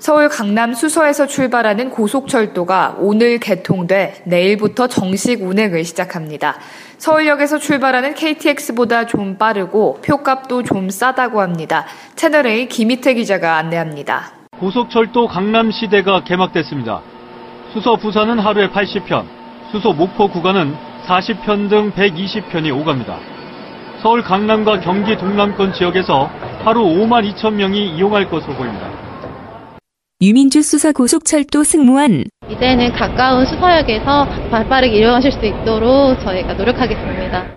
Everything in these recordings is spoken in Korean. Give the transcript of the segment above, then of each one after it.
서울 강남 수서에서 출발하는 고속철도가 오늘 개통돼 내일부터 정식 운행을 시작합니다. 서울역에서 출발하는 KTX보다 좀 빠르고 표값도 좀 싸다고 합니다. 채널A 김희태 기자가 안내합니다. 고속철도 강남시대가 개막됐습니다. 수서 부산은 하루에 80편, 수서 목포 구간은 40편 등 120편이 오갑니다. 서울 강남과 경기 동남권 지역에서 하루 5만 2천 명이 이용할 것으로 보입니다. 유민주 수서 고속철도 승무원 이제는 가까운 수서역에서 발빠르게 이용하실 수 있도록 저희가 노력하겠습니다.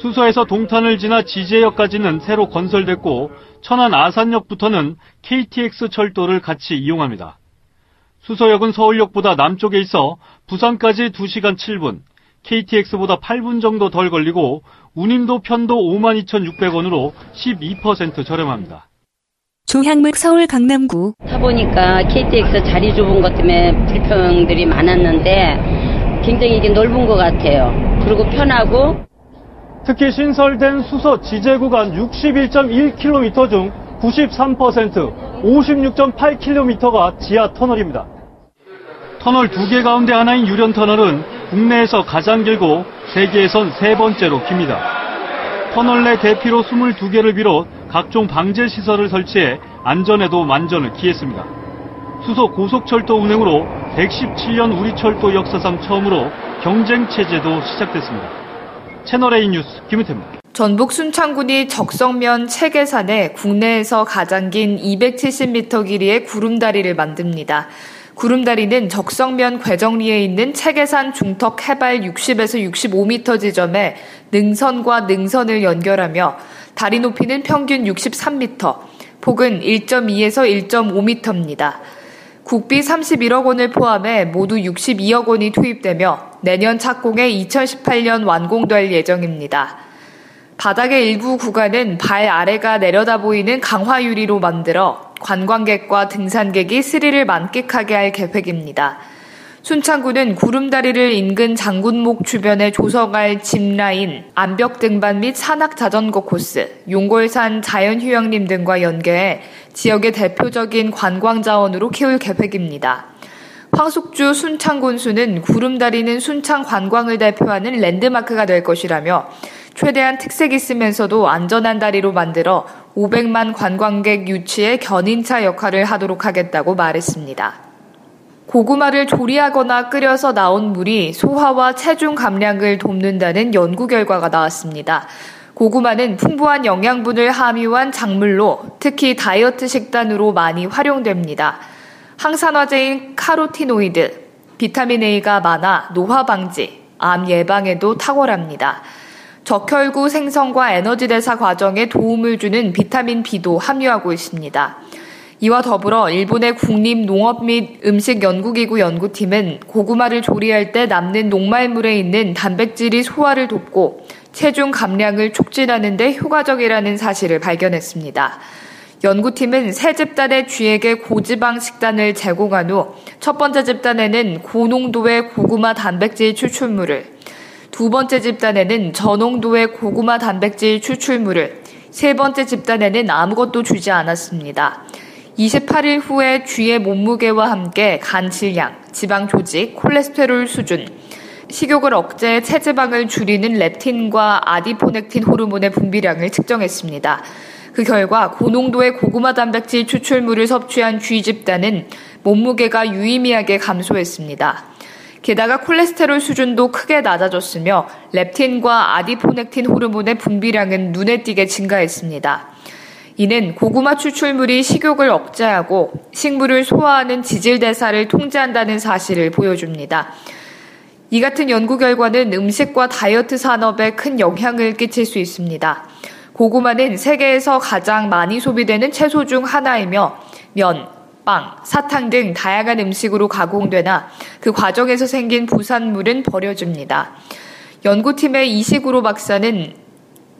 수서에서 동탄을 지나 지제역까지는 새로 건설됐고 천안 아산역부터는 KTX 철도를 같이 이용합니다. 수서역은 서울역보다 남쪽에 있어 부산까지 2시간 7분, KTX보다 8분 정도 덜 걸리고 운임도 편도 52,600원으로 12% 저렴합니다. 조향묵 서울 강남구 타보니까 KTX 자리 좁은 것 때문에 불평들이 많았는데 굉장히 이게 넓은 것 같아요. 그리고 편하고 특히 신설된 수서 지제 구간 61.1km 중 93%, 56.8km가 지하 터널입니다. 터널 두 개 가운데 하나인 유련 터널은 국내에서 가장 길고 세계에선 세 번째로 깁니다. 터널 내 대피로 22개를 비롯 각종 방제 시설을 설치해 안전에도 만전을 기했습니다. 수소 고속철도 운행으로 117년 우리 철도 역사상 처음으로 경쟁 체제도 시작됐습니다. 채널A 뉴스 김은태입니다. 전북 순창군이 적성면 체계산에 국내에서 가장 긴 270m 길이의 구름다리를 만듭니다. 구름다리는 적성면 괴정리에 있는 체계산 중턱 해발 60에서 65m 지점에 능선과 능선을 연결하며 다리 높이는 평균 63m, 폭은 1.2에서 1.5m입니다. 국비 31억 원을 포함해 모두 62억 원이 투입되며 내년 착공에 2018년 완공될 예정입니다. 바닥의 일부 구간은 발 아래가 내려다 보이는 강화 유리로 만들어 관광객과 등산객이 스릴을 만끽하게 할 계획입니다. 순창구는 구름다리를 인근 장군목 주변에 조성할 짚라인, 암벽 등반 및 산악 자전거 코스, 용골산 자연휴양림 등과 연계해 지역의 대표적인 관광 자원으로 키울 계획입니다. 황숙주 순창군수는 구름다리는 순창 관광을 대표하는 랜드마크가 될 것이라며 최대한 특색 있으면서도 안전한 다리로 만들어 500만 관광객 유치에 견인차 역할을 하도록 하겠다고 말했습니다. 고구마를 조리하거나 끓여서 나온 물이 소화와 체중 감량을 돕는다는 연구 결과가 나왔습니다. 고구마는 풍부한 영양분을 함유한 작물로 특히 다이어트 식단으로 많이 활용됩니다. 항산화제인 카로티노이드, 비타민 A가 많아 노화 방지, 암 예방에도 탁월합니다. 적혈구 생성과 에너지 대사 과정에 도움을 주는 비타민 B도 함유하고 있습니다. 이와 더불어 일본의 국립농업 및 음식연구기구 연구팀은 고구마를 조리할 때 남는 녹말물에 있는 단백질이 소화를 돕고 체중 감량을 촉진하는 데 효과적이라는 사실을 발견했습니다. 연구팀은 세 집단의 쥐에게 고지방 식단을 제공한 후 첫 번째 집단에는 고농도의 고구마 단백질 추출물을 두 번째 집단에는 저농도의 고구마 단백질 추출물을, 세 번째 집단에는 아무것도 주지 않았습니다. 28일 후에 쥐의 몸무게와 함께 간 질량, 지방 조직, 콜레스테롤 수준, 식욕을 억제, 체지방을 줄이는 렙틴과 아디포넥틴 호르몬의 분비량을 측정했습니다. 그 결과 고농도의 고구마 단백질 추출물을 섭취한 쥐 집단은 몸무게가 유의미하게 감소했습니다. 게다가 콜레스테롤 수준도 크게 낮아졌으며 렙틴과 아디포넥틴 호르몬의 분비량은 눈에 띄게 증가했습니다. 이는 고구마 추출물이 식욕을 억제하고 식물을 소화하는 지질 대사를 통제한다는 사실을 보여줍니다. 이 같은 연구 결과는 음식과 다이어트 산업에 큰 영향을 끼칠 수 있습니다. 고구마는 세계에서 가장 많이 소비되는 채소 중 하나이며 면, 빵, 사탕 등 다양한 음식으로 가공되나 그 과정에서 생긴 부산물은 버려집니다. 연구팀의 이식으로 박사는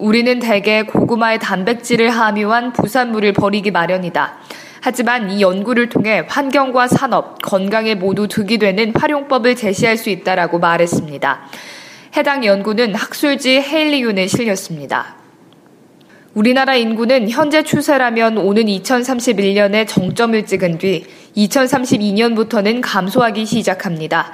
우리는 대개 고구마의 단백질을 함유한 부산물을 버리기 마련이다. 하지만 이 연구를 통해 환경과 산업, 건강에 모두 득이 되는 활용법을 제시할 수 있다라고 말했습니다. 해당 연구는 학술지 헤일리윤에 실렸습니다. 우리나라 인구는 현재 추세라면 오는 2031년에 정점을 찍은 뒤 2032년부터는 감소하기 시작합니다.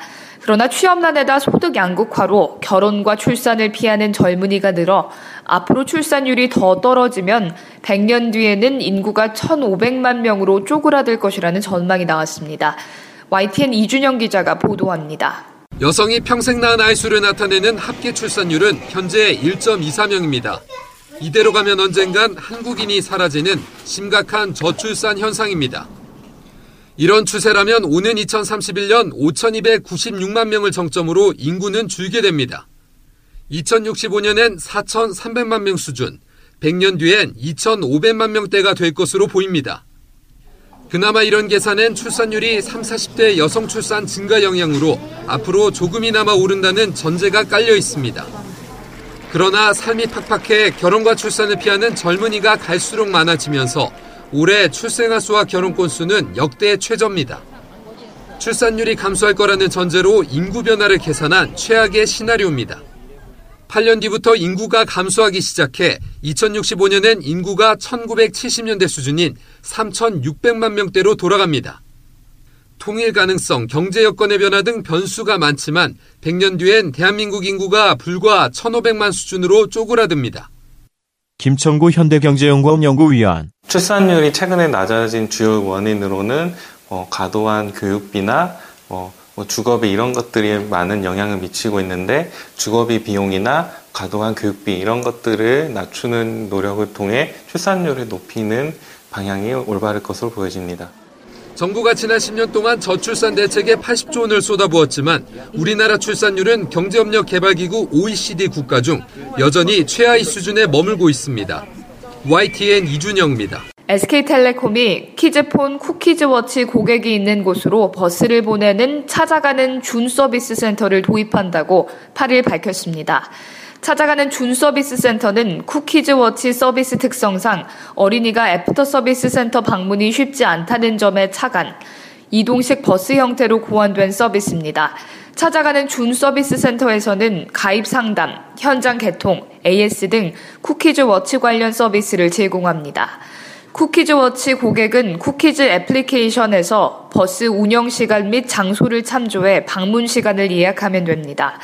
그러나 취업난에다 소득 양극화로 결혼과 출산을 피하는 젊은이가 늘어 앞으로 출산율이 더 떨어지면 100년 뒤에는 인구가 1,500만 명으로 쪼그라들 것이라는 전망이 나왔습니다. YTN 이준영 기자가 보도합니다. 여성이 평생 낳은 아이 수를 나타내는 합계 출산율은 현재 1.24명입니다. 이대로 가면 언젠간 한국인이 사라지는 심각한 저출산 현상입니다. 이런 추세라면 오는 2031년 5,296만 명을 정점으로 인구는 줄게 됩니다. 2065년엔 4,300만 명 수준, 100년 뒤엔 2,500만 명대가 될 것으로 보입니다. 그나마 이런 계산엔 출산율이 3, 40대 여성 출산 증가 영향으로 앞으로 조금이나마 오른다는 전제가 깔려 있습니다. 그러나 삶이 팍팍해 결혼과 출산을 피하는 젊은이가 갈수록 많아지면서 올해 출생아 수와 결혼 건수는 역대 최저입니다. 출산율이 감소할 거라는 전제로 인구 변화를 계산한 최악의 시나리오입니다. 8년 뒤부터 인구가 감소하기 시작해 2065년엔 인구가 1970년대 수준인 3,600만 명대로 돌아갑니다. 통일 가능성, 경제 여건의 변화 등 변수가 많지만 100년 뒤엔 대한민국 인구가 불과 1,500만 수준으로 쪼그라듭니다. 김천구 현대경제연구원 연구위원 출산율이 최근에 낮아진 주요 원인으로는 어, 과도한 교육비나 어, 뭐 주거비 이런 것들이 많은 영향을 미치고 있는데 주거비 비용이나 과도한 교육비 이런 것들을 낮추는 노력을 통해 출산율을 높이는 방향이 올바를 것으로 보여집니다. 정부가 지난 10년 동안 저출산 대책에 80조 원을 쏟아부었지만 우리나라 출산율은 경제협력 개발기구 OECD 국가 중 여전히 최하위 수준에 머물고 있습니다. YTN 이준영입니다. SK텔레콤이 키즈폰 쿠키즈워치 고객이 있는 곳으로 버스를 보내는 찾아가는 준 서비스 센터를 도입한다고 8일 밝혔습니다. 찾아가는 준 서비스 센터는 쿠키즈 워치 서비스 특성상 어린이가 애프터 서비스 센터 방문이 쉽지 않다는 점에 착안 이동식 버스 형태로 고안된 서비스입니다. 찾아가는 준 서비스 센터에서는 가입 상담, 현장 개통, AS 등 쿠키즈 워치 관련 서비스를 제공합니다. 쿠키즈 워치 고객은 쿠키즈 애플리케이션에서 버스 운영 시간 및 장소를 참조해 방문 시간을 예약하면 됩니다.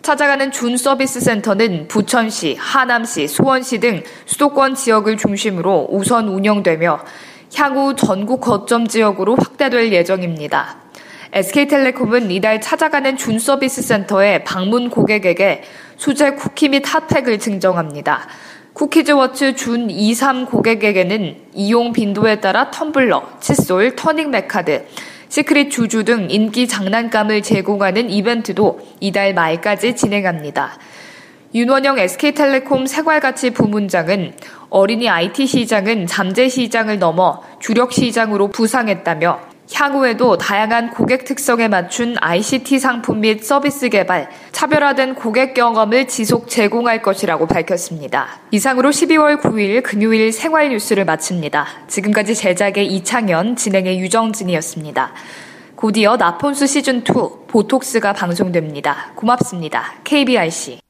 찾아가는 준 서비스 센터는 부천시, 하남시, 수원시 등 수도권 지역을 중심으로 우선 운영되며 향후 전국 거점 지역으로 확대될 예정입니다. SK텔레콤은 이달 찾아가는 준 서비스 센터에 방문 고객에게 수제 쿠키 및 핫팩을 증정합니다. 쿠키즈워치 준 2, 3 고객에게는 이용 빈도에 따라 텀블러, 칫솔, 터닝메카드, 시크릿 주주 등 인기 장난감을 제공하는 이벤트도 이달 말까지 진행합니다. 윤원영 SK텔레콤 생활가치 부문장은 어린이 IT 시장은 잠재 시장을 넘어 주력 시장으로 부상했다며 향후에도 다양한 고객 특성에 맞춘 ICT 상품 및 서비스 개발, 차별화된 고객 경험을 지속 제공할 것이라고 밝혔습니다. 이상으로 12월 9일 금요일 생활 뉴스를 마칩니다. 지금까지 제작의 이창현, 진행의 유정진이었습니다. 곧이어 나폰수 시즌2 보톡스가 방송됩니다. 고맙습니다. KBRC.